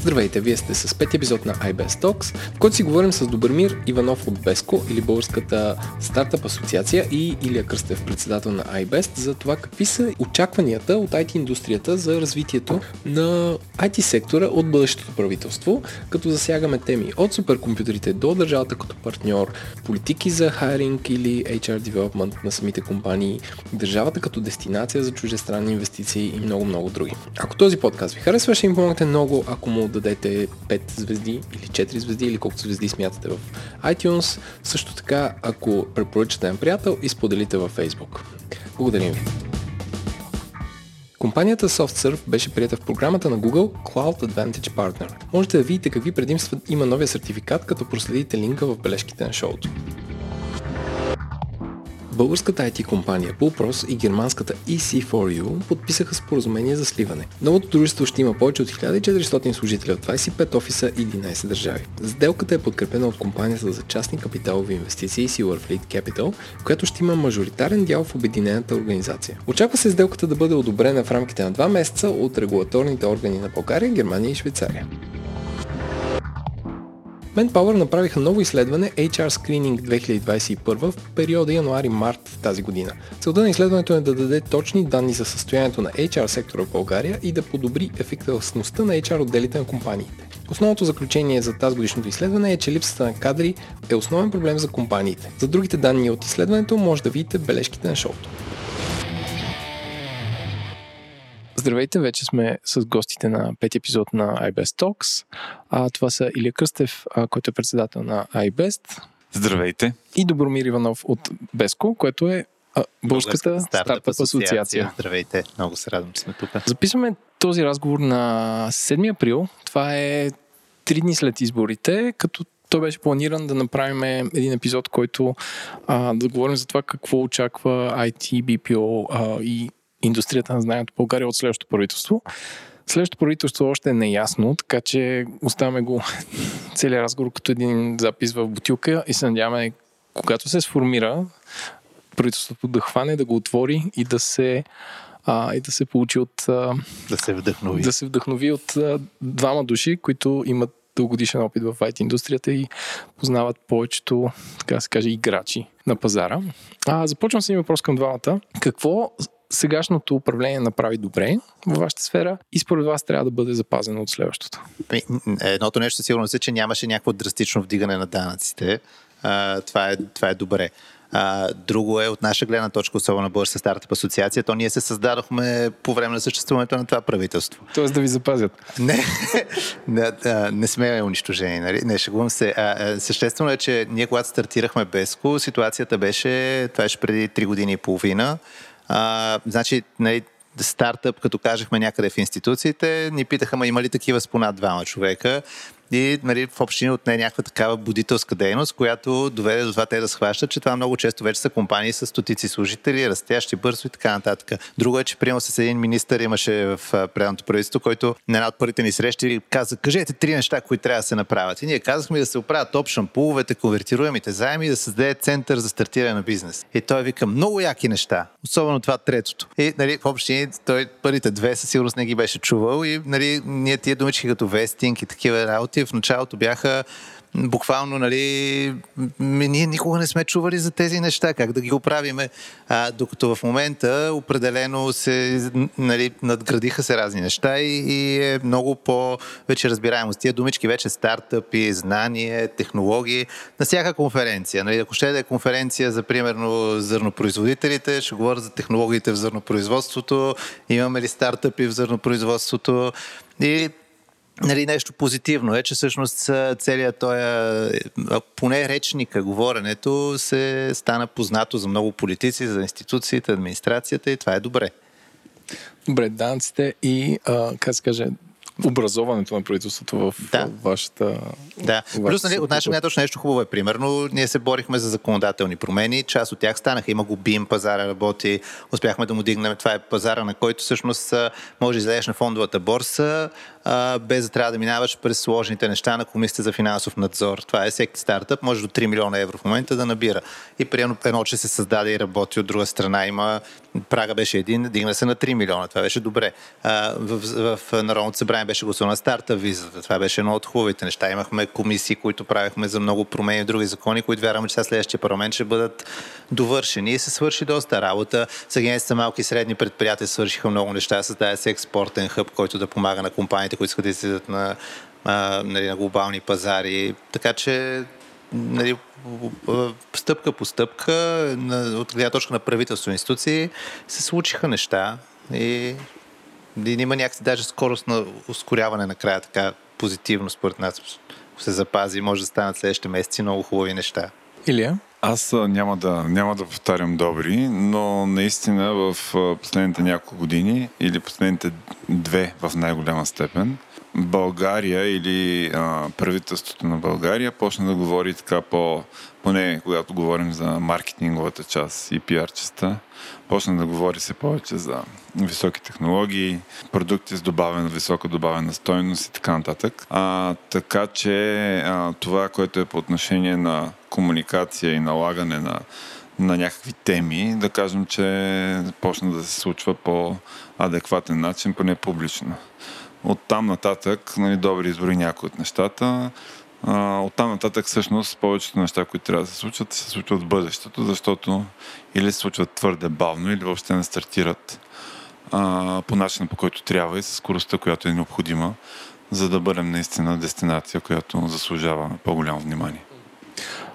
Здравейте, вие сте с пети епизод на iBest Talks, в който си говорим с Добърмир Иванов от Беско или Българската стартъп асоциация и Илия Кръстев, председател на iBest, за това какви са очакванията от IT индустрията за развитието на IT сектора от бъдещето правителство, като засягаме теми от суперкомпютрите до държавата като партньор, политики за хайринг или HR development на самите компании, държавата като дестинация за чуждестранни инвестиции и много-много други. Ако този подкаст ви харесва, ще им помогнете много, ако му дадете 5 звезди или 4 звезди или колкото звезди смятате в iTunes. Също така, ако препоръчате на приятел и споделите във Facebook. Благодарим ви! Компанията SoftServe беше прията в програмата на Google Cloud Advantage Partner. Можете да видите какви предимства има новия сертификат, като проследите линка в бележките на шоуто. Българската IT компания Pulpros и германската EC4U подписаха споразумение за сливане. Новото дружество ще има повече от 1400 служители в 25 офиса и 11 държави. Сделката е подкрепена от компанията за частни капиталови инвестиции Silverfleet Capital, която ще има мажоритарен дял в обединената организация. Очаква се сделката да бъде одобрена в рамките на 2 месеца от регулаторните органи на България, Германия и Швейцария. Manpower направиха ново изследване HR Screening 2021 в периода януари-март тази година. Целта на изследването е да даде точни данни за състоянието на HR сектора в България и да подобри ефективността на HR отделите на компаниите. Основното заключение за тази годишното изследване е, че липсата на кадри е основен проблем за компаниите. За другите данни от изследването може да видите бележките на шоуто. Здравейте, вече сме с гостите на пети епизод на iBest Talks. А, това са Илия Кръстев, а, който е председател на iBest. Здравейте. И Добромир Иванов от Беско, което е а, Българската стартъп асоциация. асоциация. Здравейте, много се радвам, че сме тук. Записваме този разговор на 7 април. Това е три дни след изборите, като той беше планиран да направим един епизод, който а, да говорим за това какво очаква IT, BPO а, и индустрията на знанието в България от следващото правителство. Следващото правителство още е неясно, така че оставяме го целият разговор като един запис в бутилка и се надяваме, когато се сформира, правителството да хване, да го отвори и да се а, и да се получи от... А, да се вдъхнови. Да се вдъхнови от а, двама души, които имат дългодишен опит в IT индустрията и познават повечето, така да се каже, играчи на пазара. А, започвам с един въпрос към двамата. Какво сегашното управление направи добре във вашата сфера и според вас трябва да бъде запазено от следващото? Едното нещо сигурно е, че нямаше някакво драстично вдигане на данъците. А, това, е, това е добре. А, друго е от наша гледна точка, особено на Българска стартъп асоциация, то ние се създадохме по време на съществуването на това правителство. Тоест да ви запазят. Не, не, не, не сме унищожени, нали? Не, шегувам се. А, съществено е, че ние когато стартирахме Беско, ситуацията беше, това беше преди 3 години и половина, а, значи, нали, стартъп, като кажехме някъде в институциите, ни питаха, ма има ли такива с понад двама човека? И нали, в общини отне някаква такава будителска дейност, която доведе до това те да схващат, че това много често вече са компании с стотици служители, растящи бързо и така нататък. Друго е, че приема с един министър имаше в предното правителство, който на една от първите ни срещи каза, кажете три неща, които трябва да се направят. И ние казахме да се оправят опшън пуловете, конвертируемите заеми и да създаде център за стартиране на бизнес. И той вика много яки неща, особено това третото. И нали, в общини той първите две със сигурност не ги беше чувал и нали, ние тия думички като вестинг и такива работи в началото бяха буквално, нали, ние никога не сме чували за тези неща, как да ги оправиме, а, докато в момента определено се, нали, надградиха се разни неща и, и е много по-вече разбираемо. С тия думички вече стартъпи, знание, технологии, на всяка конференция. Нали, ако ще да е конференция за, примерно, зърнопроизводителите, ще говоря за технологиите в зърнопроизводството, имаме ли стартъпи в зърнопроизводството и нали, нещо позитивно е, че всъщност целият този, поне речника, говоренето се стана познато за много политици, за институциите, администрацията и това е добре. Добре, данците и, а, как се каже, образоването на правителството в да. вашата. Да. Плюс, нали, от наша гледна точка нещо хубаво е. Примерно, ние се борихме за законодателни промени. Част от тях станаха. Има го БИМ, пазара работи. Успяхме да му дигнем. Това е пазара, на който всъщност може да излезеш на фондовата борса, а, без да трябва да минаваш през сложните неща на Комисията за финансов надзор. Това е всеки стартъп, може до 3 милиона евро в момента да набира. И при едно, че се създаде и работи от друга страна, има прага беше един, дигна се на 3 милиона. Това беше добре. А, в, в, в Народното събрание беше гласувана старта визата. Това беше едно от хубавите неща. Имахме комисии, които правихме за много промени в други закони, които вярваме, че сега следващия парламент ще бъдат довършени и се свърши доста работа. С агенцията малки и средни предприятия свършиха много неща. Създаде се експортен хъб, който да помага на компаниите, които искат да излизат на, нали, на глобални пазари. Така че нали, стъпка по стъпка, от гледна точка на правителство институции, се случиха неща и, и има някакси даже скорост на ускоряване на края, така позитивно според нас. Ако се запази, може да станат следващите месеци много хубави неща. Илия? Аз няма да, няма да повтарям добри, но наистина в последните няколко години или последните две в най-голяма степен, България или а, правителството на България почна да говори така по, поне когато говорим за маркетинговата част и пиар частта, почна да говори се повече за високи технологии, продукти с добавена, висока добавена стойност и така нататък. А, така че а, това, което е по отношение на комуникация и налагане на, на някакви теми, да кажем, че почна да се случва по адекватен начин, поне публично. От там нататък, нали, добри избори някои от нещата. А, от там нататък всъщност повечето неща, които трябва да се случват, се случват в бъдещето, защото или се случват твърде бавно, или въобще не стартират а, по начина по който трябва и с скоростта, която е необходима, за да бъдем наистина дестинация, която заслужава по-голямо внимание.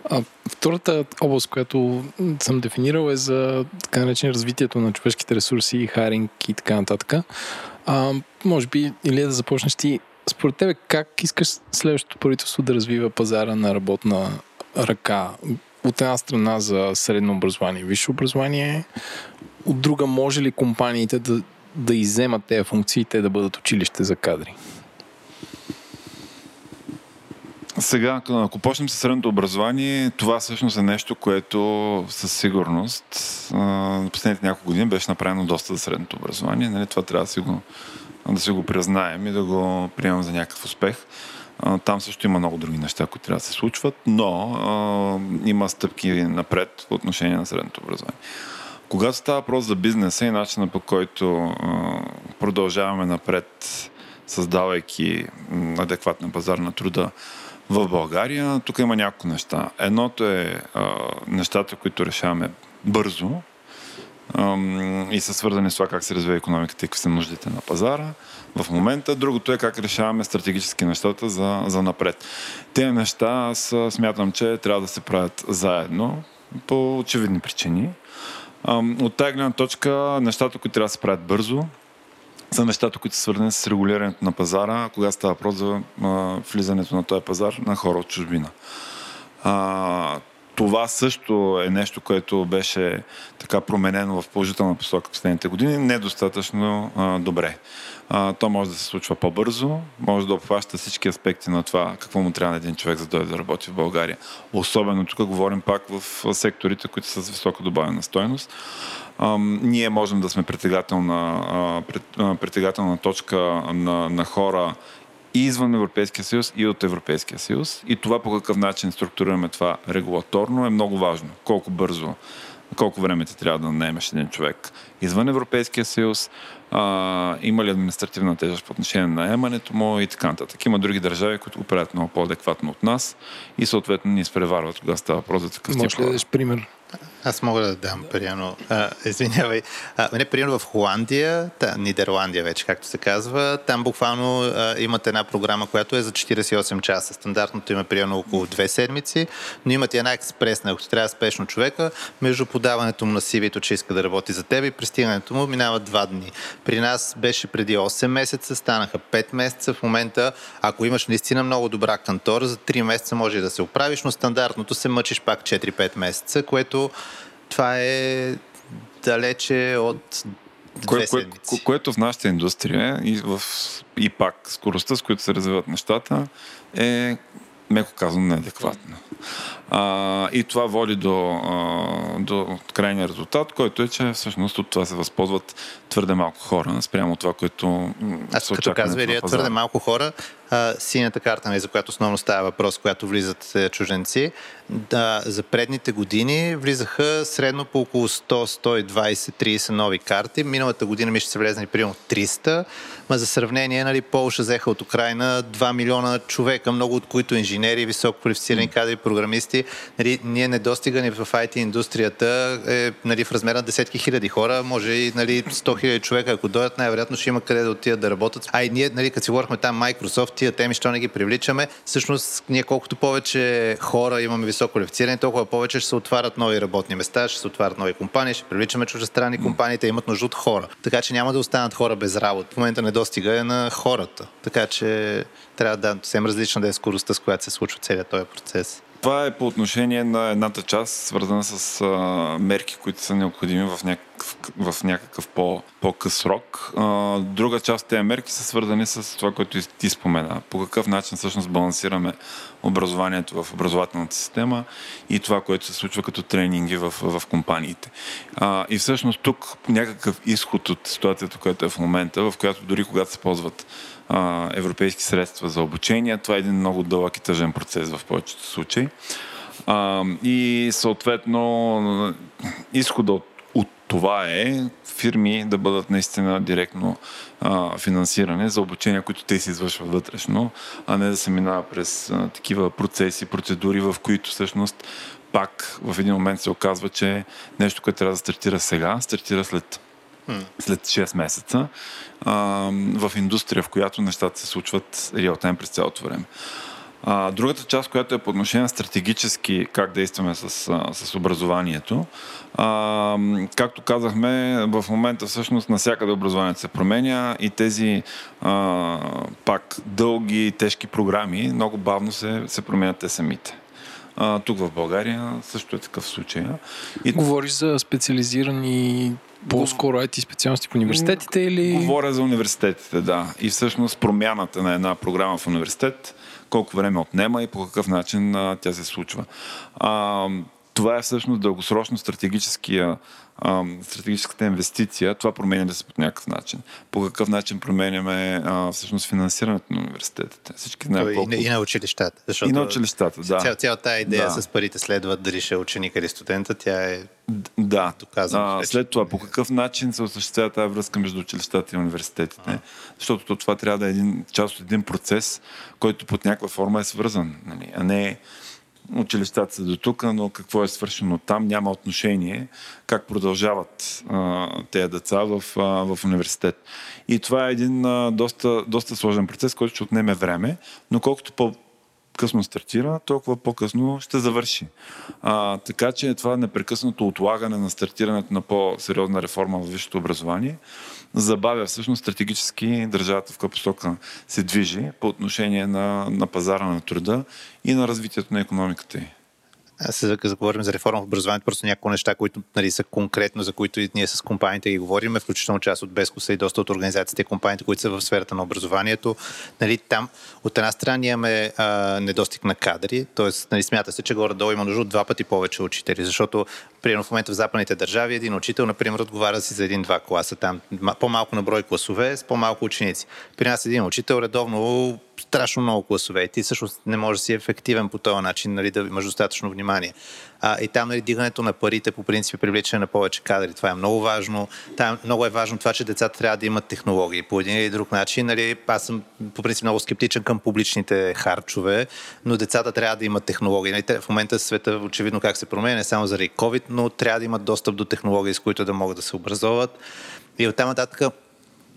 А, втората област, която съм дефинирал е за така наречен развитието на човешките ресурси, хайринг и така нататък. А, може би, или да започнеш ти, според тебе как искаш следващото правителство да развива пазара на работна ръка? От една страна за средно образование висше образование, от друга може ли компаниите да, да иземат тези функции те да бъдат училище за кадри? Сега, ако почнем с средното образование, това всъщност е нещо, което със сигурност последните няколко години беше направено доста за средното образование. Нали, това трябва да си, го, да си го признаем и да го приемем за някакъв успех. Там също има много други неща, които трябва да се случват, но а, има стъпки напред по отношение на средното образование. Когато става въпрос за бизнеса и начина по който а, продължаваме напред, създавайки адекватна пазар на труда, в България тук има няколко неща. Едното е а, нещата, които решаваме бързо а, и са свързани с това как се развива економиката и какви са нуждите на пазара в момента. Другото е как решаваме стратегически нещата за, за напред. Те неща аз смятам, че трябва да се правят заедно по очевидни причини. От тази гледна точка нещата, които трябва да се правят бързо, за нещата, които са свързани с регулирането на пазара, кога става въпрос за влизането на този пазар на хора от чужбина. А, това също е нещо, което беше така променено в положителна посока в последните години, недостатъчно а, добре. А, то може да се случва по-бързо, може да обхваща всички аспекти на това какво му трябва на един човек за да дойде да работи в България. Особено тук говорим пак в секторите, които са с висока добавена стойност. А, ние можем да сме притегателна, а, притегателна точка на, на хора и извън Европейския съюз, и от Европейския съюз. И това по какъв начин структурираме това регулаторно е много важно. Колко бързо, колко време ти трябва да наемеш един човек извън Европейския съюз, а, има ли административна тежест по отношение на наемането му и така нататък. Има други държави, които го правят много по-адекватно от нас и съответно ни изпреварват, когато става въпрос за такъв Може ли да дадеш пример? Аз мога да дам, примерно, извинявай. А, не, примерно в Холандия, та, Нидерландия вече, както се казва, там буквално а, имат една програма, която е за 48 часа. Стандартното има примерно около 2 седмици, но имат и една експресна, ако трябва спешно човека, между подаването му на CV, че иска да работи за теб и пристигането му минава 2 дни. При нас беше преди 8 месеца, станаха 5 месеца. В момента, ако имаш наистина много добра кантора, за 3 месеца може да се оправиш, но стандартното се мъчиш пак 4-5 месеца, което това е далече от Кое, кое, кое, което в нашата индустрия и, в, и пак скоростта, с която се развиват нещата, е меко казано неадекватно. А, и това води до, а, до крайния резултат, който е, че всъщност от това се възползват твърде малко хора, спрямо това, което Аз като казва, твърде малко хора, а, синята карта, нали, за която основно става въпрос, която влизат е, чуженци, да, за предните години влизаха средно по около 100, 120, 30 нови карти. Миналата година ми ще се влезнали примерно 300, ма за сравнение, нали, Полша взеха от Украина 2 милиона човека, много от които инженери, високо квалифицирани кадри, програмисти. Нали, ние недостигане в IT индустрията е нали, в размер на десетки хиляди хора, може и нали, 100 хиляди човека, ако дойдат, най-вероятно ще има къде да отидат да работят. А и ние, нали, като си говорихме там Microsoft, тия теми, що не ги привличаме, всъщност ние колкото повече хора имаме високо квалифицирани, толкова повече ще се отварят нови работни места, ще се отварят нови компании, ще привличаме чуждестранни компании, те имат нужда от хора. Така че няма да останат хора без работа. В момента недостига е на хората. Така че трябва да съвсем различна да е скоростта, с която се случва целият този процес. Това е по отношение на едната част, свързана с а, мерки, които са необходими в някакъв, в някакъв по, по-къс срок. А, друга част от тези мерки са свързани с това, което ти спомена. По какъв начин всъщност балансираме образованието в образователната система и това, което се случва като тренинги в, в компаниите. А, и всъщност тук някакъв изход от ситуацията, която е в момента, в която дори когато се ползват а, европейски средства за обучение. Това е един много дълъг и тъжен процес в повечето случаи. А, и съответно изхода от, това е фирми да бъдат наистина директно а, финансиране за обучения, които те си извършват вътрешно, а не да се минава през а, такива процеси, процедури, в които всъщност пак в един момент се оказва, че нещо, което трябва да стартира сега, стартира след след 6 месеца а, в индустрия, в която нещата се случват реалтайм през цялото време. А, другата част, която е по отношение стратегически как действаме с, с образованието, а, както казахме, в момента всъщност навсякъде образованието се променя и тези а, пак дълги, тежки програми много бавно се, се променят те самите. А, тук в България също е такъв случай. И... Говориш за специализирани по-скоро IT специалности в университетите или... Говоря за университетите, да. И всъщност промяната на една програма в университет, колко време отнема и по какъв начин а, тя се случва. А, това е всъщност дългосрочно стратегическия стратегическата инвестиция, това променя се по някакъв начин. По какъв начин променяме а, всъщност финансирането на университетите. Всички знаят колко... и, и на училищата. Защото и на училищата, да. Цял, цялата идея да. с парите следват дали ще е ученик или студента, тя е да. доказана. А, след това, по какъв начин се осъществява тази връзка между училищата и университетите? А. Защото това трябва да е един, част от един процес, който под някаква форма е свързан, нали? а не училищата са до тук, но какво е свършено там няма отношение как продължават тези деца в, а, в университет. И това е един а, доста, доста сложен процес, който ще отнеме време, но колкото по късно стартира, толкова по-късно ще завърши. А, така че това непрекъснато отлагане на стартирането на по-сериозна реформа в висшето образование забавя всъщност стратегически държавата в каква посока се движи по отношение на, на пазара на труда и на развитието на економиката й се заговорим за реформа в образованието, просто някои неща, които нали, са конкретно, за които и ние с компаниите ги говорим, включително част от Беско са и доста от организациите и компаниите, които са в сферата на образованието. Нали, там от една страна имаме а, недостиг на кадри, т.е. Нали, смята се, че горе-долу има нужда от два пъти повече учители, защото примерно в момента в западните държави един учител, например, отговаря си за един-два класа, там по-малко на брой класове с по-малко ученици. При нас един учител редовно страшно много класове и ти всъщност не можеш да си ефективен по този начин, нали, да имаш достатъчно внимание. А, и там нали, дигането на парите по принцип привличане на повече кадри. Това е много важно. Там много е важно това, че децата трябва да имат технологии по един или друг начин. Нали, аз съм по принцип много скептичен към публичните харчове, но децата трябва да имат технологии. Нали, в момента света очевидно как се променя, не само заради COVID, но трябва да имат достъп до технологии, с които да могат да се образоват. И оттам нататък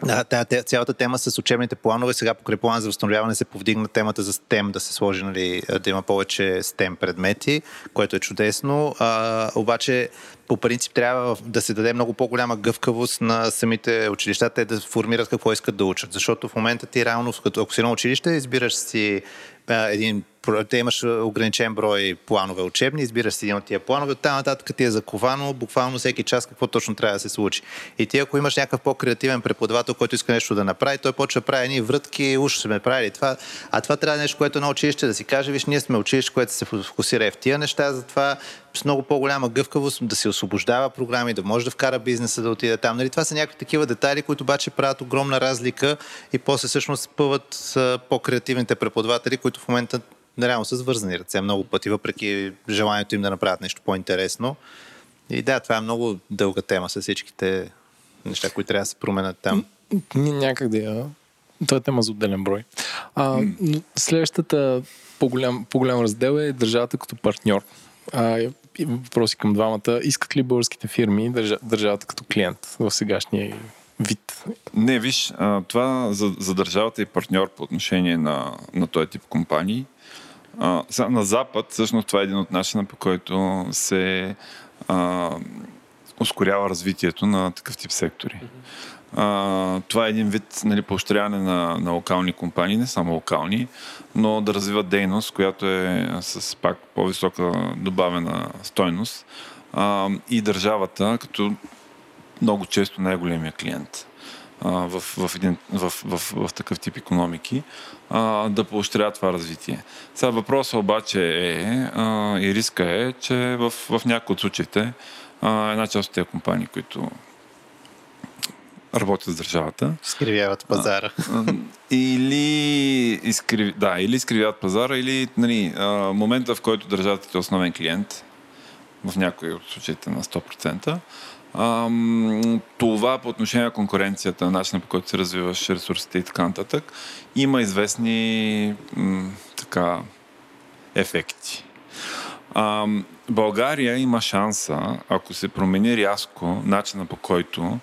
да, цялата тема с учебните планове, сега покрай плана за възстановяване се повдигна темата за STEM, да се сложи, нали, да има повече STEM предмети, което е чудесно. А, обаче, по принцип, трябва да се даде много по-голяма гъвкавост на самите училища, те да формират какво искат да учат. Защото в момента ти реално, ако си на училище, избираш си един те имаш ограничен брой планове учебни, избираш си един от тия планове, там нататък ти е заковано буквално всеки час какво точно трябва да се случи. И ти ако имаш някакъв по-креативен преподавател, който иска нещо да направи, той почва да прави едни врътки, уж сме правили това, а това трябва нещо, което е на училище да си каже, виж, ние сме училище, което се фокусира в тия неща, затова с много по-голяма гъвкавост да се освобождава програми, да може да вкара бизнеса да отиде там. Нали, това са някакви такива детайли, които обаче правят огромна разлика и после всъщност спъват по-креативните преподаватели, които в момента реално са свързани ръце много пъти, въпреки желанието им да направят нещо по-интересно. И да, това е много дълга тема с всичките неща, които трябва да се променят там. Някак да я. Това е тема за отделен брой. А, но следващата по-голям, по-голям раздел е държавата като партньор. А, въпроси към двамата. Искат ли българските фирми държа, държавата като клиент в сегашния вид? Не, виж, това за, за държавата и партньор по отношение на, на този тип компании. А, на Запад, всъщност това е един от начина, по който се а, ускорява развитието на такъв тип сектори. А, това е един вид нали, поощряване на, на локални компании, не само локални, но да развиват дейност, която е с пак по-висока добавена стойност а, и държавата като много често най-големия клиент в, в, един, в, в, в, в такъв тип економики а, да поощрява това развитие. Сега въпросът обаче е а, и риска е, че в, в някои от случаите а, една част от тези компании, които работят с държавата. Изкривяват пазара. Или, изкрив... да, или изкривяват пазара, или нали, момента, в който държавата е основен клиент, в някои от случаите на 100%, това по отношение на конкуренцията, начина по който се развиваш ресурсите и така нататък, има известни така, ефекти. България има шанса, ако се промени рязко начина по който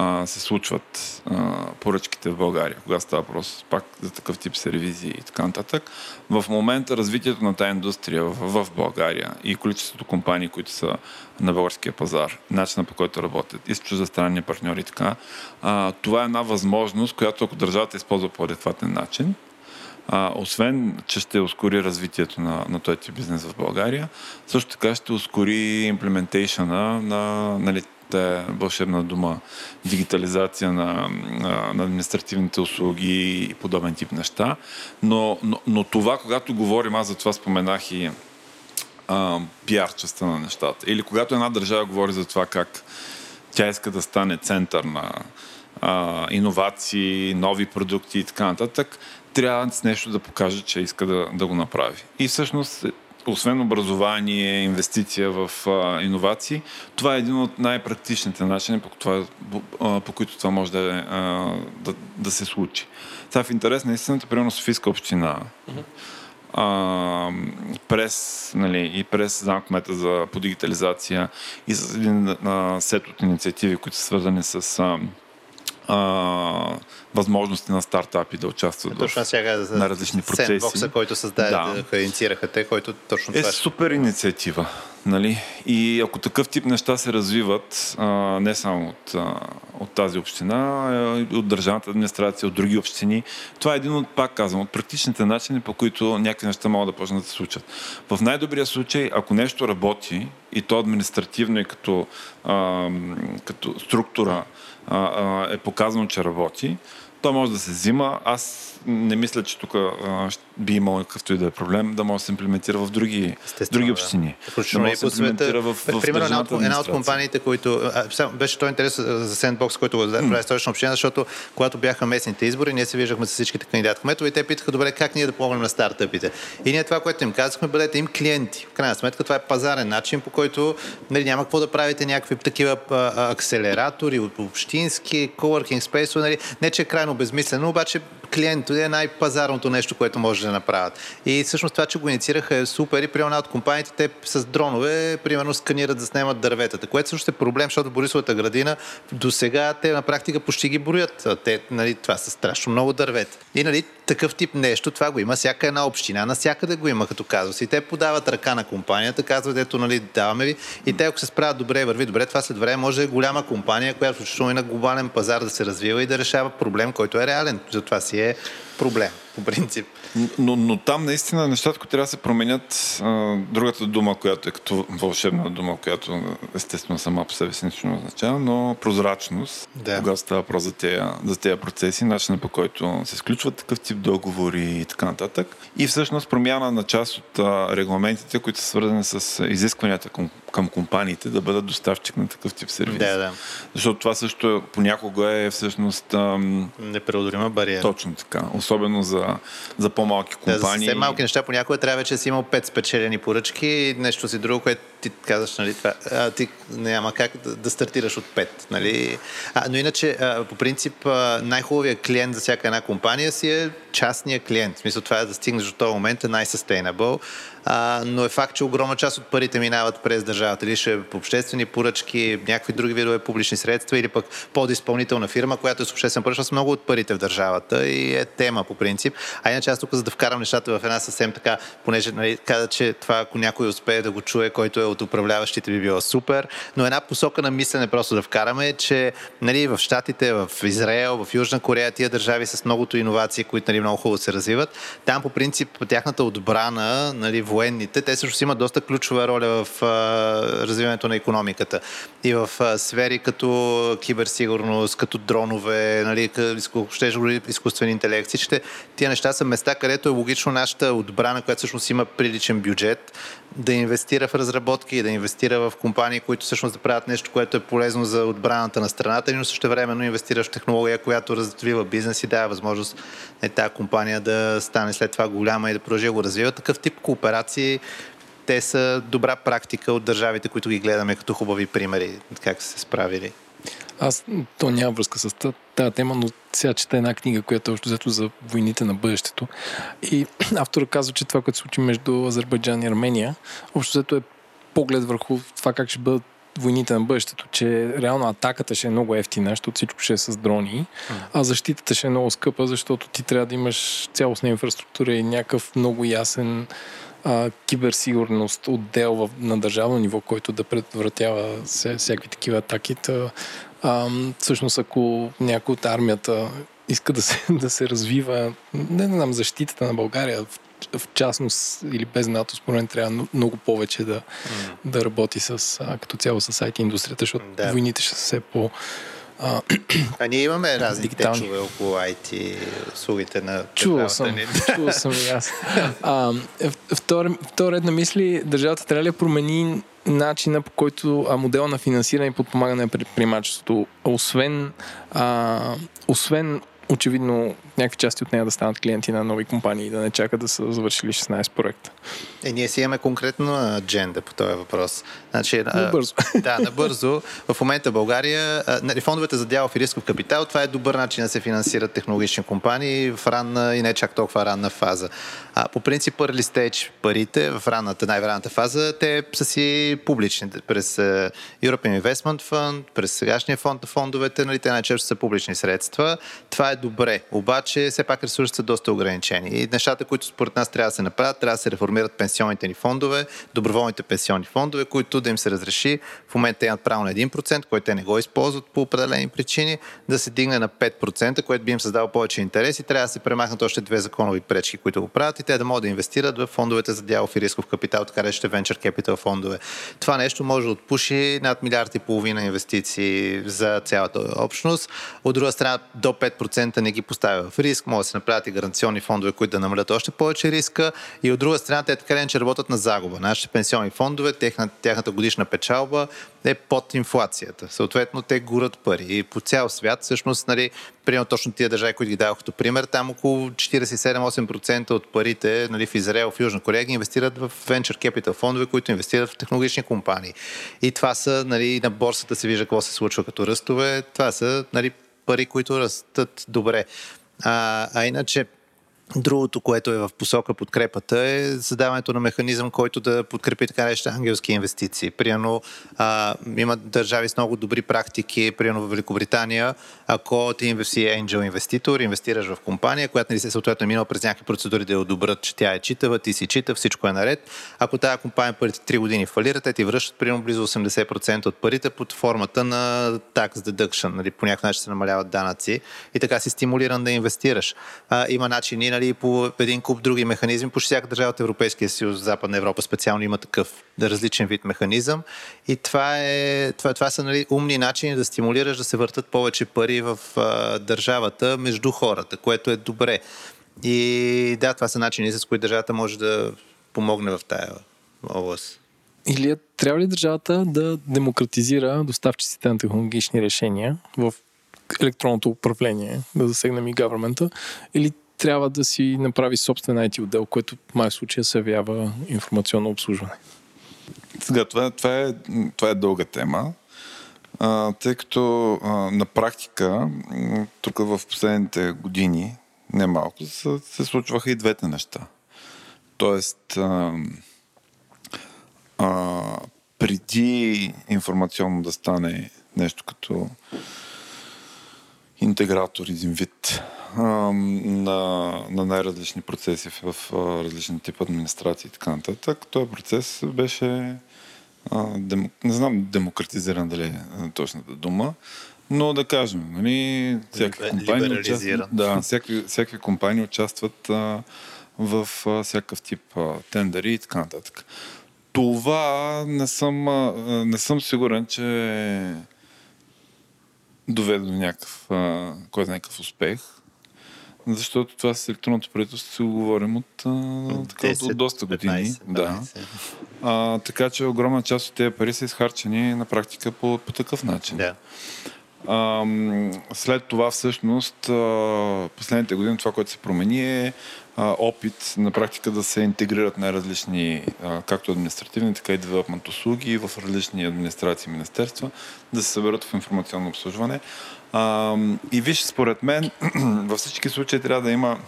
а, се случват а, поръчките в България, когато става въпрос пак за такъв тип сервизии и така нататък. В момента развитието на тази индустрия в, в България и количеството компании, които са на българския пазар, начина по който работят и с чуждестранни партньори и така, а, това е една възможност, която ако държавата използва по адекватен начин, а, освен, че ще ускори развитието на, на този бизнес в България, също така ще ускори имплементейшъна на нали, е вълшебна дума, дигитализация на, на административните услуги и подобен тип неща. Но, но, но това, когато говорим, аз за това споменах и а, пиар частта на нещата. Или когато една държава говори за това как тя иска да стане център на а, иновации, нови продукти и така нататък, трябва с нещо да покаже, че иска да, да го направи. И всъщност освен образование, инвестиция в а, иновации, това е един от най-практичните начини, по, това, по, по които това може да, а, да, да се случи. Това в интерес на истината, примерно Софийска община, а, през, нали, и през замкмета за, по дигитализация и с един а, сет от инициативи, които са свързани с а, а, възможности на стартапи да участват точно в, за, на различни процеси. Сендбокса, който създаде, да. инициираха те, който точно е това е. супер инициатива. Нали? И ако такъв тип неща се развиват, а, не само от, а, от тази община, а от държавната администрация, от други общини, това е един от, пак казвам, от практичните начини, по които някакви неща могат да почнат да се случат. В най-добрия случай, ако нещо работи, и то административно и като, а, като структура, е показано, че работи, то може да се взима. Аз не мисля, че тук би имал какъвто и да е проблем да може да се имплементира в други, други общини. Да, да да се имплементира в, в Примерно една от, една от компаниите, които... А, беше той интерес за Sandbox, който го прави столична община, защото когато бяха местните избори, ние се виждахме с всичките кандидат кметове и те питаха, добре, как ние да помогнем на стартъпите. И ние това, което им казахме, бъдете им клиенти. В крайна сметка това е пазарен начин, по който нали, няма какво да правите някакви такива а, акселератори, общински, coworking space, нали, не че е крайно безмислено, обаче клиент е най-пазарното нещо, което може да направят. И всъщност това, че го инициираха е супер и при от компаниите те с дронове, примерно, сканират да снимат дърветата, което също е проблем, защото Борисовата градина до сега те на практика почти ги броят. Те, нали, това са страшно много дървета. И нали, такъв тип нещо, това го има всяка една община, навсякъде го има като казва. И те подават ръка на компанията, казват, ето, нали, даваме ви. И те, ако се справят добре, върви добре, това след време може да е голяма компания, която включително и на глобален пазар да се развива и да решава проблем, който е реален. Затова си е проблем, по принцип. Но, но там наистина нещата, които трябва да се променят, а, другата дума, която е като вълшебна дума, която естествено сама по себе си нищо не означава, но прозрачност, да. когато става въпрос за тези, за тези процеси, начина по който се сключват такъв тип договори и така нататък. И всъщност промяна на част от регламентите, които са свързани с изискванията към, към компаниите да бъдат доставчик на такъв тип сервис. Да, да. Защото това също понякога е всъщност... Ам... Непреодолима бариера. Точно така. Особено за, за по-малки компании. Да, за малки неща понякога трябва вече да си имал пет спечелени поръчки нещо си друго, което ти казваш, нали, това, а, ти няма как да, да стартираш от пет. Нали? А, но иначе, а, по принцип, най-хубавият клиент за всяка една компания си е частния клиент. В смисъл, това е да стигнеш до този момент е най-sustainable а, но е факт, че огромна част от парите минават през държавата. Или ще е по обществени поръчки, някакви други видове публични средства или пък подизпълнителна фирма, която е с обществен поръчка с много от парите в държавата и е тема по принцип. А иначе аз тук, за да вкарам нещата в една съвсем така, понеже нали, каза, че това, ако някой успее да го чуе, който е от управляващите, би било супер. Но една посока на мислене просто да вкараме е, че нали, в Штатите, в Израел, в Южна Корея, тия държави с многото иновации, които нали, много хубаво се развиват, там по принцип тяхната отбрана, нали, военните, те също имат доста ключова роля в а, развиването на економиката. И в а, сфери като киберсигурност, като дронове, нали, ще изкуствен интелект. Тия неща са места, където е логично нашата отбрана, която всъщност има приличен бюджет, да инвестира в разработки и да инвестира в компании, които всъщност да правят нещо, което е полезно за отбраната на страната, но също времено инвестираш в технология, която развива бизнес и дава възможност е, тази компания да стане след това голяма и да продължи да го развива. Такъв тип кооперации те са добра практика от държавите, които ги гледаме като хубави примери, как са се справили. Аз, то няма връзка с тази тема, но сега чета една книга, която е още взето за войните на бъдещето. И автора казва, че това, което се случи между Азербайджан и Армения, общо взето е поглед върху това как ще бъдат войните на бъдещето, че реално атаката ще е много ефтина, защото всичко ще е с дрони, а защитата ще е много скъпа, защото ти трябва да имаш цялостна инфраструктура и някакъв много ясен а, киберсигурност отдел в, на държавно ниво, който да предотвратява всякакви такива атаки. Та, а, всъщност, ако някой от армията иска да се, да се развива, не знам, защитата на България в, в частност или без НАТО, според мен трябва много повече да, mm. да работи с, а, като цяло с IT индустрията, защото да. войните ще са все по- а, а ние имаме разни дигитални. течове около IT услугите на Чувал съм, чувал съм и аз. А, втор, втор ред на мисли, държавата трябва ли да промени начина по който а, модел на финансиране и подпомагане на предприемачеството, освен, а, освен очевидно някакви части от нея да станат клиенти на нови компании и да не чакат да са завършили 16 проекта. Е, ние си имаме конкретно адженда по този въпрос. Значи, набързо. Да, набързо. В момента България, нали, фондовете за дялов и рисков капитал, това е добър начин да се финансират технологични компании в ранна и не чак толкова ранна фаза. А, по принцип, early stage парите в ранната, най-ранната фаза, те са си публични. През European Investment Fund, през сегашния фонд на фондовете, нали, те най-често са публични средства. Това е добре. Обаче, все пак ресурсите са доста ограничени. И нещата, които според нас трябва да се направят, трябва да се реформират пенсионните ни фондове, доброволните пенсионни фондове, които да им се разреши. В момента имат право на 1%, който те не го използват по определени причини, да се дигне на 5%, което би им създало повече интерес и трябва да се премахнат още две законови пречки, които го правят и те да могат да инвестират в фондовете за дялов и рисков капитал, така речете venture capital фондове. Това нещо може да отпуши над милиард и половина инвестиции за цялата общност. От друга страна, до 5% не ги поставя в риск, може да се направят и гаранционни фондове, които да намалят още повече риска. И от друга страна, те така че работят на загуба. Нашите пенсионни фондове, тяхната годишна печалба е под инфлацията. Съответно, те гурат пари. И по цял свят, всъщност, нали, примерно точно тия държави, които ги дадох като пример, там около 47-8% от парите нали, в Израел, в Южна Корея ги инвестират в venture capital фондове, които инвестират в технологични компании. И това са, нали, на борсата се вижда какво се случва като ръстове. Това са нали, пари, които растат добре. А, а иначе, Другото, което е в посока подкрепата е задаването на механизъм, който да подкрепи така нещо ангелски инвестиции. Примерно има държави с много добри практики, примерно в Великобритания, ако ти инвести angel инвеститор, инвестираш в компания, която нали съответно е минала през някакви процедури да я одобрят, че тя е читава, ти си чита, всичко е наред. Ако тази компания първите 3 години фалира, те ти връщат примерно близо 80% от парите под формата на tax deduction, нали, по някакъв начин се намаляват данъци и така си стимулиран да инвестираш. А, има начини нали, по един куп други механизми. Почти всяка държава от Европейския съюз, Западна Европа специално има такъв различен вид механизъм. И това, е, това, това са нали, умни начини да стимулираш да се въртат повече пари в а, държавата между хората, което е добре. И да, това са начини, с които държавата може да помогне в тая област. Или трябва ли държавата да демократизира доставчиците на технологични решения в електронното управление, да засегнем и government или трябва да си направи собствен IT отдел, което в май случая се явява информационно обслужване? Сега, това, това, е, това е дълга тема, а, тъй като а, на практика тук в последните години, не малко, се, се случваха и двете неща. Тоест, а, а, преди информационно да стане нещо като интегратор един вид на, на най-различни процеси в, различни тип администрации и така нататък. Този процес беше а, дем, не знам демократизиран дали е точната дума, но да кажем, нали, всякакви компании участват, да, всякакви, всякакви компании участват а, в а, всякакъв тип а, тендери и така нататък. Това не съм, а, не съм сигурен, че доведе до някакъв, кой е някакъв успех. Защото това с електронното правителство си го говорим от, а, така, 10, от доста години. 15, да. А, така че огромна част от тези пари са изхарчени на практика по, по такъв начин. Да. А, след това всъщност последните години това, което се промени е а, опит на практика да се интегрират най-различни, а, както административни, така и девелопмент услуги в различни администрации и министерства, да се съберат в информационно обслужване. А, и виж, според мен, във всички случаи трябва да има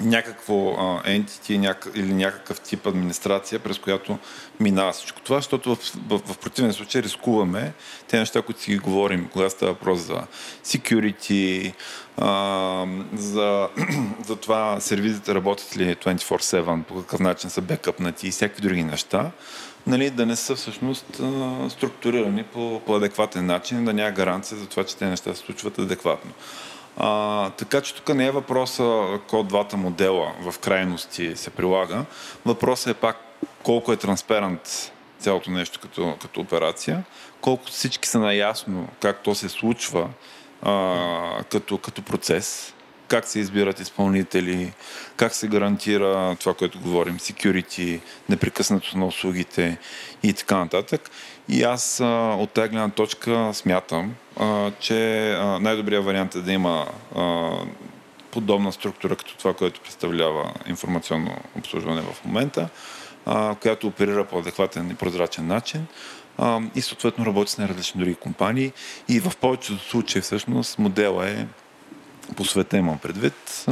някакво entity няк... или някакъв тип администрация, през която минава всичко това, защото в, в, в противен случай рискуваме те неща, които си ги говорим, когато става въпрос за security, а, за, за това сервизите работят ли 24-7, по какъв начин са бекъпнати и всякакви други неща, нали, да не са всъщност структурирани по, по адекватен начин, да няма гаранция за това, че те неща се случват адекватно. А, така че тук не е въпроса кой от двата модела в крайности се прилага. Въпросът е пак колко е транспарант цялото нещо като, като операция, колко всички са наясно как то се случва а, като, като процес, как се избират изпълнители, как се гарантира това, което говорим, security, непрекъснато на услугите и така нататък. И аз от тази гледна точка смятам, а, че а, най-добрият вариант е да има а, подобна структура, като това, което представлява информационно обслужване в момента, а, която оперира по адекватен и прозрачен начин а, и съответно работи с най-различни други компании. И в повечето случаи всъщност модела е по света имам предвид,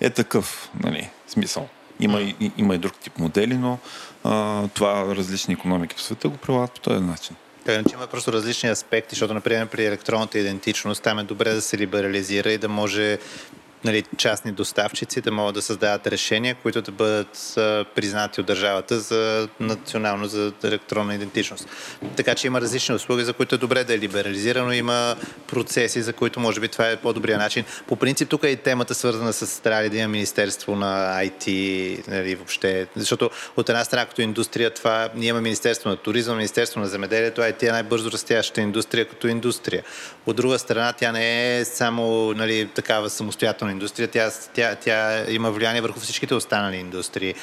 е такъв, нали, смисъл. Има и, има и друг тип модели, но а, това различни економики по света го прилагат по този начин. Така че има просто различни аспекти, защото, например, при електронната идентичност там е добре да се либерализира и да може нали, частни доставчици да могат да създават решения, които да бъдат признати от държавата за национално, за електронна идентичност. Така че има различни услуги, за които е добре да е либерализирано, има процеси, за които може би това е по-добрия начин. По принцип тук е и темата свързана с трябва да има Министерство на IT, нали, въобще, защото от една страна като индустрия това, ние имаме Министерство на туризъм, Министерство на земеделието, IT е най-бързо растяща индустрия като индустрия. От друга страна тя не е само нали, такава самостоятелна строителна индустрия, тя, тя, тя има влияние върху всичките останали индустрии.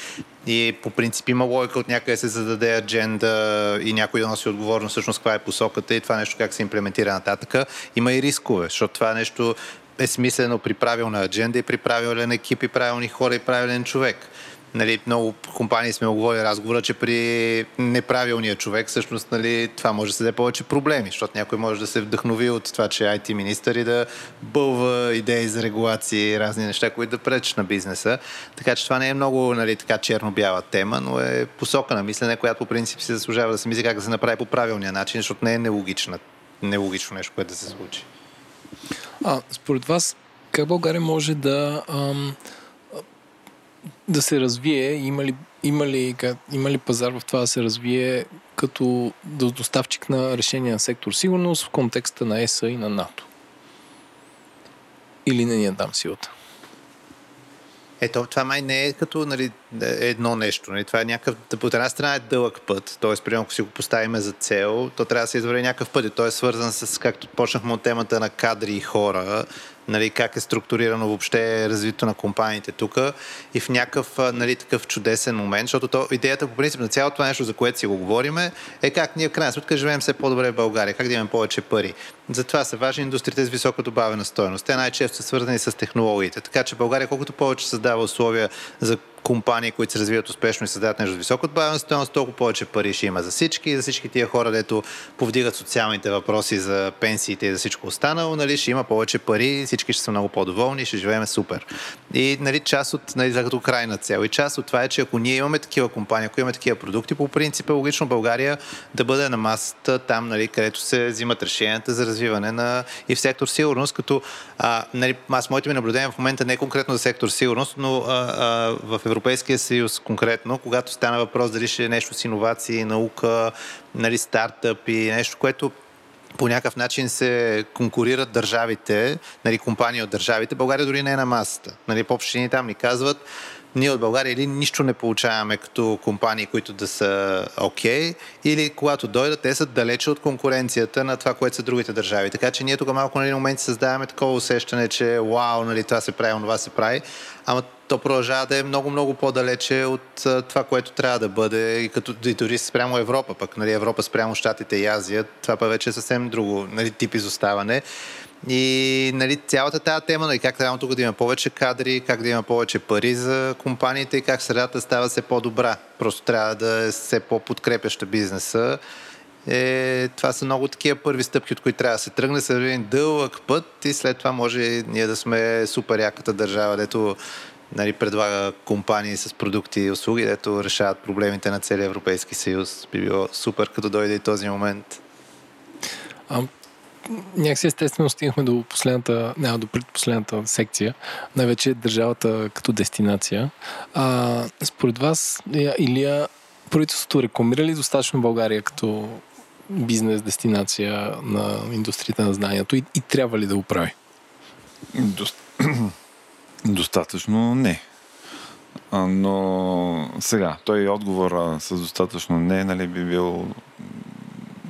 И по принцип има логика от някъде се зададе адженда и някой да носи отговорност всъщност каква е посоката и това нещо как се имплементира нататък. Има и рискове, защото това нещо е смислено при правилна адженда и при правилен екип и правилни хора и правилен човек. Нали, много компании сме оговорили разговора, че при неправилния човек всъщност нали, това може да се даде повече проблеми, защото някой може да се вдъхнови от това, че IT министър и да бълва идеи за регулации и разни неща, които да пречат на бизнеса. Така че това не е много нали, така черно-бяла тема, но е посока на мислене, която по принцип се заслужава да се мисли как да се направи по правилния начин, защото не е нелогична, нелогично нещо, което да се случи. А, според вас, как България може да ам, да се развие? Има ли, има, ли, има ли пазар в това да се развие като доставчик на решения на сектор сигурност в контекста на ЕСА и на НАТО? Или не ни я дам силата? Ето, това май не е като нали, едно нещо. Нали. Това е някакъв, от една страна е дълъг път, т.е. примерно ако си го поставим за цел, то трябва да се извърви някакъв път и той е свързан с, както почнахме от темата на кадри и хора, нали, как е структурирано въобще развитието на компаниите тук и в някакъв нали, такъв чудесен момент, защото то, идеята по принцип на цялото нещо, за което си го говорим, е как ние в крайна сметка живеем все по-добре в България, как да имаме повече пари. Затова са важни индустриите с висока добавена стоеност. Те най-често са свързани с технологиите. Така че България колкото повече създава условия за компании, които се развиват успешно и създават нещо с висока добавена стоеност, толкова повече пари ще има за всички за всички тия хора, дето повдигат социалните въпроси за пенсиите и за всичко останало, нали, ще има повече пари, всички ще са много по-доволни, ще живеем супер. И нали, част от, нали, за като крайна цел. И част от това е, че ако ние имаме такива компании, ако имаме такива продукти, по принцип е логично България да бъде на масата там, нали, където се взимат решенията за развиване на и в сектор сигурност, като а, нали, аз моите ми наблюдения в момента не е конкретно за сектор сигурност, но а, а, в Европейския съюз конкретно, когато стана въпрос дали ще е нещо с иновации, наука, нали, стартъп и нещо, което по някакъв начин се конкурират държавите, нали, компании от държавите. България дори не е на масата. Нали, по-общини там ни казват, ние от България или нищо не получаваме като компании, които да са окей, okay, или когато дойдат, те са далече от конкуренцията на това, което са другите държави. Така че ние тук малко на един момент създаваме такова усещане, че вау, нали, това се прави, това се прави, ама то продължава да е много-много по-далече от това, което трябва да бъде и като и дори спрямо Европа, пък нали, Европа спрямо Штатите и Азия, това па вече е съвсем друго нали, тип изоставане. И нали, цялата тази тема, нали, как трябва тук да има повече кадри, как да има повече пари за компаниите и как средата става все по-добра. Просто трябва да е все по-подкрепяща бизнеса. Е, това са много такива първи стъпки, от които трябва да се тръгне с един дълъг път и след това може ние да сме супер яката държава, дето нали, предлага компании с продукти и услуги, дето решават проблемите на целия Европейски съюз. Би било супер, като дойде и този момент. А, някакси естествено стигнахме до последната, няма до предпоследната секция, най-вече държавата като дестинация. А, според вас, Илия, правителството рекламира ли достатъчно България като бизнес дестинация на индустрията на знанието и, и трябва ли да го прави? Дост... Достатъчно не. Но сега, той отговор с достатъчно не, нали, би бил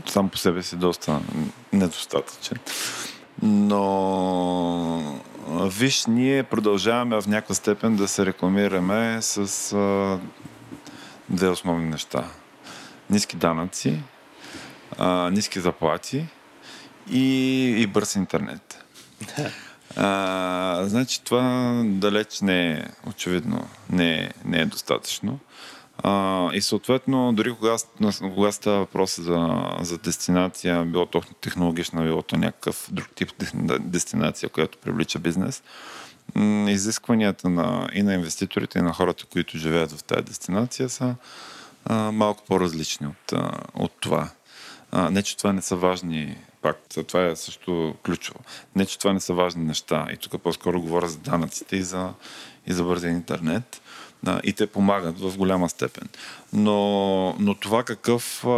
сам по себе си доста недостатъчен. Но виж, ние продължаваме в някаква степен да се рекламираме с а, две основни неща. Ниски данъци, а, ниски заплати и, и бърз интернет. А, значи това далеч не е, очевидно, не е, не е достатъчно. А, и съответно, дори кога, кога става въпрос за, за дестинация, било то технологична, било то някакъв друг тип дестинация, която привлича бизнес, изискванията на, и на инвеститорите, и на хората, които живеят в тази дестинация са а, малко по-различни от, от това. А, не, че това не са важни пак, това е също ключово. Не, че това не са важни неща. И тук по-скоро говоря за данъците и за, и за бързия интернет да, и те помагат в голяма степен. Но, но това какъв, а,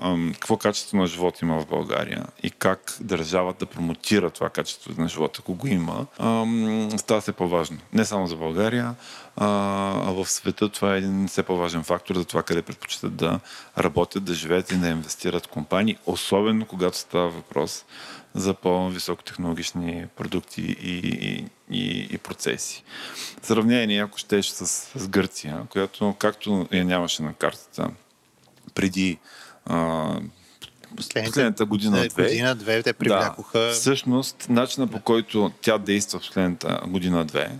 а, какво качество на живот има в България и как държавата промотира това качество на живота, ако го има, а, става все по-важно. Не само за България, а, в света това е един все по-важен фактор за това къде предпочитат да работят, да живеят и да инвестират компании, особено когато става въпрос за по-високотехнологични продукти и, и, и, и процеси. Сравнение, ако щеш с, с Гърция, която както я нямаше на картата преди а, последната година-две. Година-две те привлякоха. Да, всъщност, начина по който тя действа в последната година-две,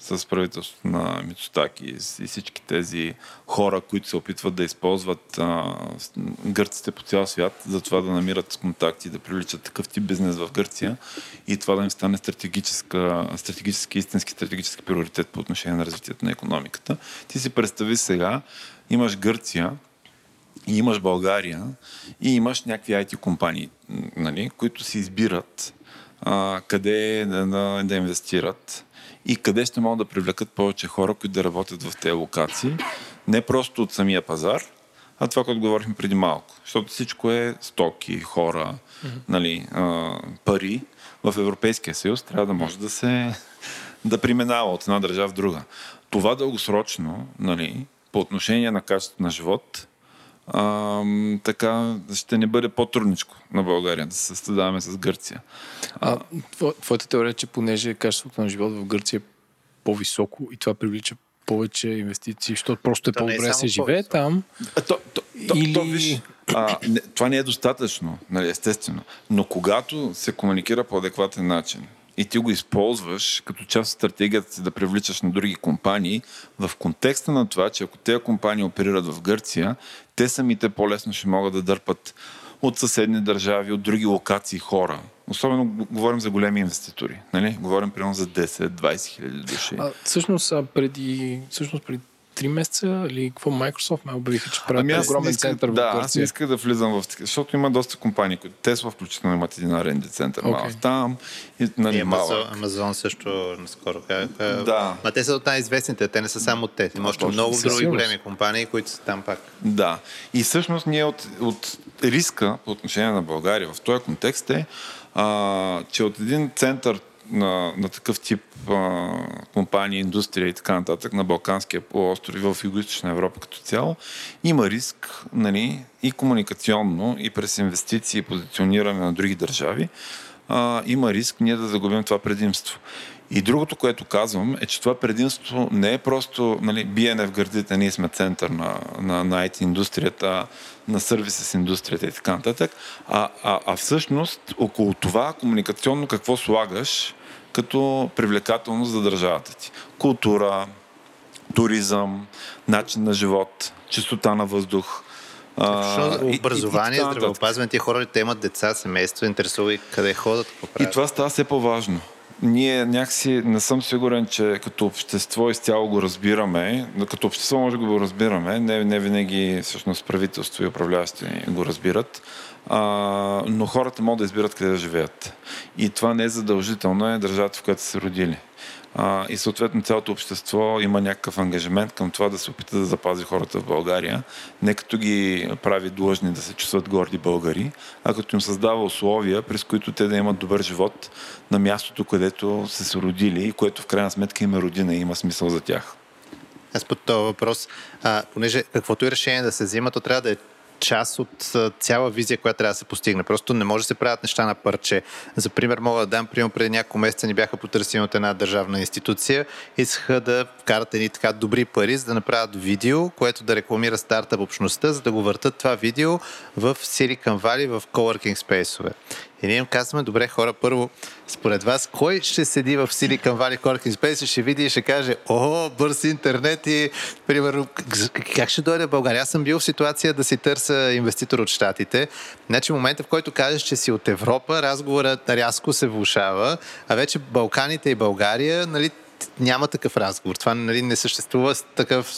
с правителството на Мицотаки и всички тези хора, които се опитват да използват а, гърците по цял свят, за това да намират контакти, да привличат такъв тип бизнес в Гърция и това да им стане стратегически, истински стратегически приоритет по отношение на развитието на економиката. Ти си представи сега, имаш Гърция, и имаш България и имаш някакви IT компании, нали, които си избират а, къде да, да, да инвестират и къде ще могат да привлекат повече хора, които да работят в тези локации. Не просто от самия пазар, а това, което говорихме преди малко. Защото всичко е стоки, хора, mm-hmm. нали, а, пари. В Европейския съюз трябва да може да се да преминава от една държава в друга. Това дългосрочно, нали, по отношение на качеството на живот, а, така ще не бъде по-трудничко на България да се състрадаваме с Гърция. А, твоята теория е, че понеже качеството на живот в Гърция е по-високо и това привлича повече инвестиции, защото просто е е по-добре да се живее там. А, то, то, то, или... то, виж, а, не, това не е достатъчно, нали, естествено. Но когато се комуникира по адекватен начин, и ти го използваш като част от стратегията си да привличаш на други компании, в контекста на това, че ако тези компании оперират в Гърция, те самите по-лесно ще могат да дърпат от съседни държави, от други локации хора. Особено говорим за големи инвеститори. Нали? Говорим примерно за 10-20 хиляди души. А, всъщност, преди, всъщност преди три месеца или какво Microsoft ме обявиха, че правят ами огромен исках, център в Да, аз не исках да влизам в защото има доста компании, които Тесла включително имат един R&D център okay. малък там. И, нали, и Amazon, Amazon също наскоро казаха. Да. Ма те са от най-известните, те не са само те. Има още много други големи компании, които са там пак. Да. И всъщност ние от, от риска по отношение на България в този контекст е, а, че от един център на, на такъв тип а, компании, индустрия и така нататък на Балканския полуостров и в Юго-Источна Европа като цяло, има риск нали, и комуникационно, и през инвестиции и позициониране на други държави, а, има риск ние да загубим това предимство. И другото, което казвам, е, че това предимство не е просто нали, биене в гърдите, ние сме център на, на, на IT индустрията, на сервиси индустрията и така нататък, а, а, а всъщност около това комуникационно какво слагаш като привлекателност за държавата ти. Култура, туризъм, начин на живот, чистота на въздух. А, образование, и, и здравеопазване, тия хора, те имат деца, семейство, интересува и къде ходят. И това става все по-важно ние някакси не съм сигурен, че като общество изцяло го разбираме. Като общество може да го разбираме, не, не винаги всъщност правителство и управляващи го разбират, а, но хората могат да избират къде да живеят. И това не е задължително, е държавата, в която са се родили а, и съответно цялото общество има някакъв ангажимент към това да се опита да запази хората в България, не като ги прави длъжни да се чувстват горди българи, а като им създава условия, през които те да имат добър живот на мястото, където са се родили и което в крайна сметка има родина и има смисъл за тях. Аз под този въпрос, а, понеже каквото и решение да се взима, то трябва да е част от цяла визия, която трябва да се постигне. Просто не може да се правят неща на парче. За пример мога да дам, примерно преди няколко месеца ни бяха потърсени от една държавна институция. Искаха да вкарат едни така добри пари, за да направят видео, което да рекламира стартъп общността, за да го въртат това видео в Silicon Valley, в coworking спейсове. И ние им казваме, добре хора, първо, според вас, кой ще седи в Silicon Valley Coworking Space и ще види и ще каже, о, бърз интернет и, примерно, как ще дойде в България? Аз съм бил в ситуация да си търся инвеститор от Штатите. Значи, момента, в който кажеш, че си от Европа, разговорът рязко се влушава, а вече Балканите и България, нали, няма такъв разговор. Това нали, не съществува такъв...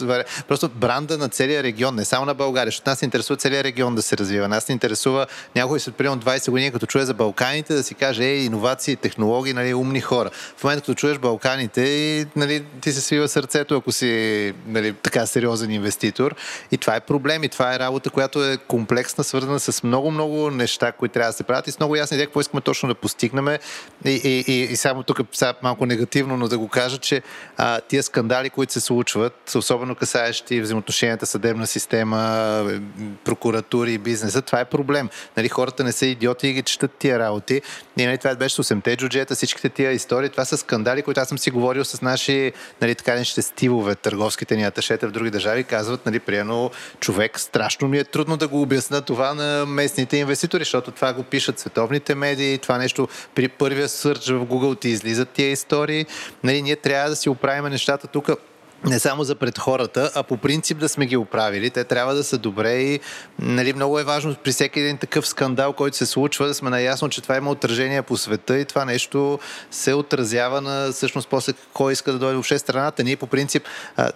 Просто бранда на целия регион, не само на България, защото нас интересува целият регион да се развива. Нас не интересува някой след примерно 20 години, като чуе за Балканите, да си каже, ей, иновации, технологии, нали, умни хора. В момента, като чуеш Балканите, нали, ти се свива сърцето, ако си нали, така сериозен инвеститор. И това е проблем. И това е работа, която е комплексна, свързана с много-много неща, които трябва да се правят и с много ясна идея какво искаме точно да постигнем. И, и, и, и само тук малко негативно, но да го кажа, че а, тия скандали, които се случват, особено касаещи взаимоотношенията съдебна система, прокуратури и бизнеса, това е проблем. Нали, хората не са идиоти и ги четат тия работи. И нали, това беше 8-те джуджета, всичките тия истории. Това са скандали, които аз съм си говорил с наши нали, така нещите стилове, търговските ни аташета в други държави. Казват, нали, приено човек, страшно ми е трудно да го обясна това на местните инвеститори, защото това го пишат световните медии, това нещо при първия сърч в Google ти излизат тия истории. Нали, ние трябва да си оправим нещата тук не само за пред хората, а по принцип да сме ги оправили. Те трябва да са добре и нали, много е важно при всеки един такъв скандал, който се случва, да сме наясно, че това има отражение по света и това нещо се отразява на всъщност после кой иска да дойде въобще страната. Ние по принцип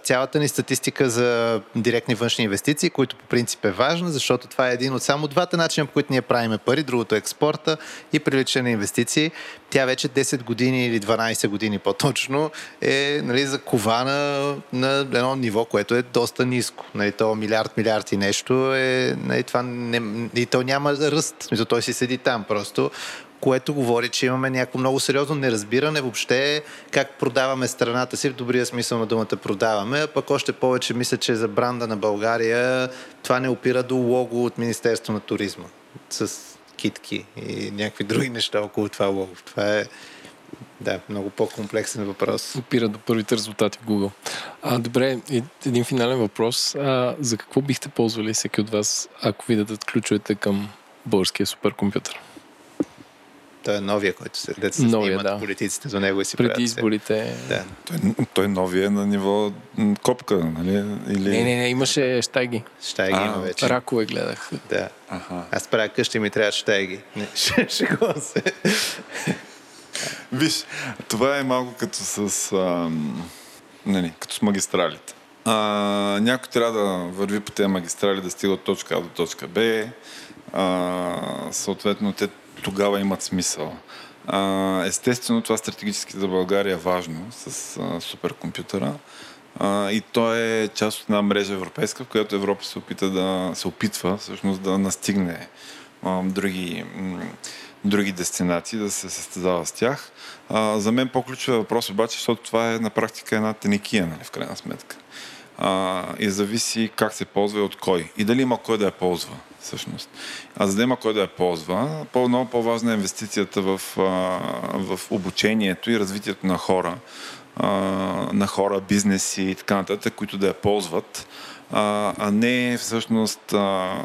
цялата ни статистика за директни външни инвестиции, които по принцип е важна, защото това е един от само двата начина, по които ние правиме пари, другото е експорта и привличане на инвестиции. Тя вече 10 години или 12 години по-точно е нали, закована на едно ниво, което е доста ниско. Нали, то милиард, милиард и нещо е... Нали, това не, и то няма ръст. Смисъл, той си седи там просто което говори, че имаме някакво много сериозно неразбиране въобще как продаваме страната си, в добрия смисъл на думата продаваме, а пък още повече мисля, че за бранда на България това не опира до лого от Министерство на туризма с китки и някакви други неща около това лого. Това е да, много по-комплексен въпрос. Опира до първите резултати в Google. А, добре, един финален въпрос. А, за какво бихте ползвали всеки от вас, ако ви дадат ключовете към българския суперкомпютър? Той е новия, който се новия, снимат да. политиците до него и си Преди правят изборите. Да. Той, той новия е на ниво копка, нали? Или... Не, не, не, имаше штайги. Штайги а, има вече. Ракове гледах. Да. Аха. Аз правя къща и ми трябва штайги. Не, шегувам се. Виж, това е малко като с, а, не, като с магистралите. А, някой трябва да върви по тези магистрали, да стига от точка А до точка Б. А, съответно, те тогава имат смисъл. А, естествено, това стратегически за България е важно с а, суперкомпютъра. А, и то е част от една мрежа европейска, в която Европа се опита да се опитва всъщност да настигне а, други м- други дестинации, да се състезава с тях. А, за мен по-ключов въпрос обаче, защото това е на практика една теникия, нали, в крайна сметка. А, и зависи как се ползва и от кой. И дали има кой да я ползва, всъщност. А за да има кой да я ползва, по- много по-важна е инвестицията в, а, в обучението и развитието на хора, а, на хора, бизнеси и така нататък, които да я ползват а, а не всъщност а,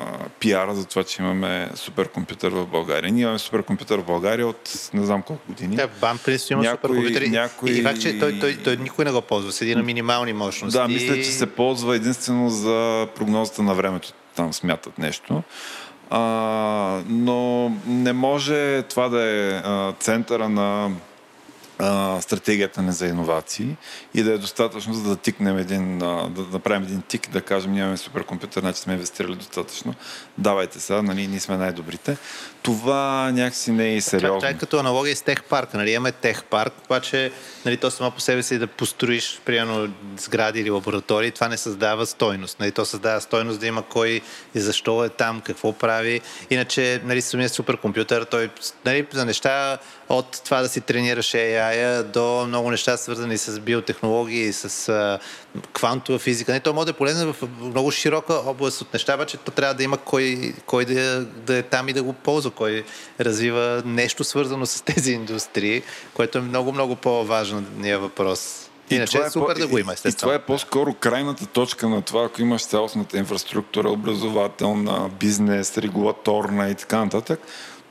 пиара за това, че имаме суперкомпютър в България. Ние имаме суперкомпютър в България от не знам колко години. Да, БАМ принцип има суперкомпютър. Някой... И, факт, че той, той, той, никой не го ползва, седи на минимални мощности. Да, мисля, че се ползва единствено за прогнозата на времето. Там смятат нещо. А, но не може това да е а, центъра на а, стратегията ни за иновации и да е достатъчно, за да тикнем един, а, да направим един тик, да кажем, нямаме суперкомпютър, значи сме инвестирали достатъчно. Давайте сега, нали, ние сме най-добрите. Това някакси не е сериозно. Това, това е като аналогия с техпарк. Нали, имаме техпарк, обаче нали, то само по себе си да построиш, примерно, сгради или лаборатории, това не създава стойност. Нали, то създава стойност да има кой и защо е там, какво прави. Иначе, нали, самия суперкомпютър, той нали, за неща от това да си тренираш AI до много неща свързани с биотехнологии, с а, квантова физика. Не, то може да е полезно в много широка област от неща, обаче то трябва да има кой, кой да, да е там и да го ползва, кой развива нещо свързано с тези индустрии, което е много-много по-важният въпрос. Иначе е супер по, да го има, естествено. И това е по-скоро крайната точка на това, ако имаш цялостната инфраструктура, образователна, бизнес, регулаторна и така нататък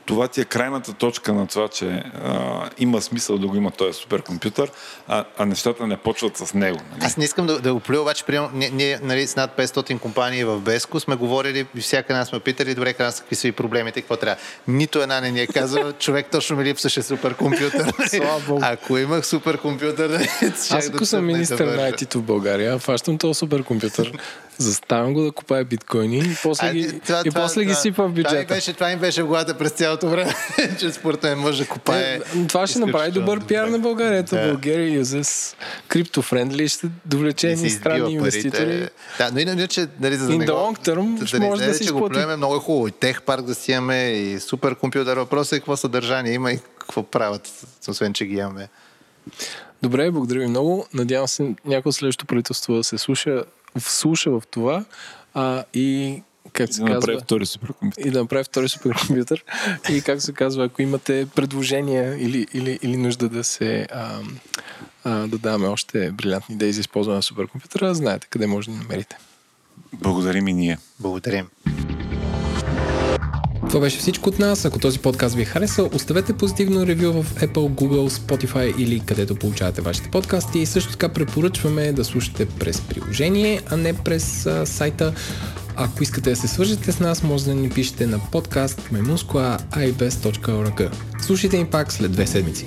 това ти е крайната точка на това, че а, има смисъл да го има този суперкомпютър, а, а нещата не почват с него. Нали? Аз не искам да, да го плюя, обаче прием, ние, ние нали, с над 500 компании в Беско сме говорили, всяка една сме питали, добре, са какви са и проблемите, какво трябва. Нито една не ни е казала, човек точно ми липсваше суперкомпютър. ако имах суперкомпютър, Аз ако съм министър на IT в България, фащам този суперкомпютър, заставям го да купая биткоини и после, а, ги, това, и това, после това, ги сипам в бюджета. Това беше, това им беше в главата през цялото време, че според мен може да купае. Е, това ще направи добър пиар на България. Ето да. България юзес криптофрендли ще довлече ни странни инвеститори. Да, но иначе, нали, за да In the long term, да, може да, да си го племе много е хубаво. И тех парк да си имаме, и суперкомпютър. Въпросът е какво съдържание има и какво правят, освен че ги имаме. Добре, благодаря ви много. Надявам се някой следващото правителство да се слуша вслуша в това а, и как се да казва... направи втори суперкомпютър. И да направи втори суперкомпютър. и как се казва, ако имате предложения или, или, или нужда да се а, а, да даваме още брилянтни идеи за използване на суперкомпютъра, знаете къде може да намерите. Благодарим и ние. Благодарим. Това беше всичко от нас. Ако този подкаст ви е харесал, оставете позитивно ревю в Apple, Google, Spotify или където получавате вашите подкасти. И също така препоръчваме да слушате през приложение, а не през а, сайта. Ако искате да се свържете с нас, може да ни пишете на подкаст memuskoa.ibes.org. Слушайте ни пак след две седмици.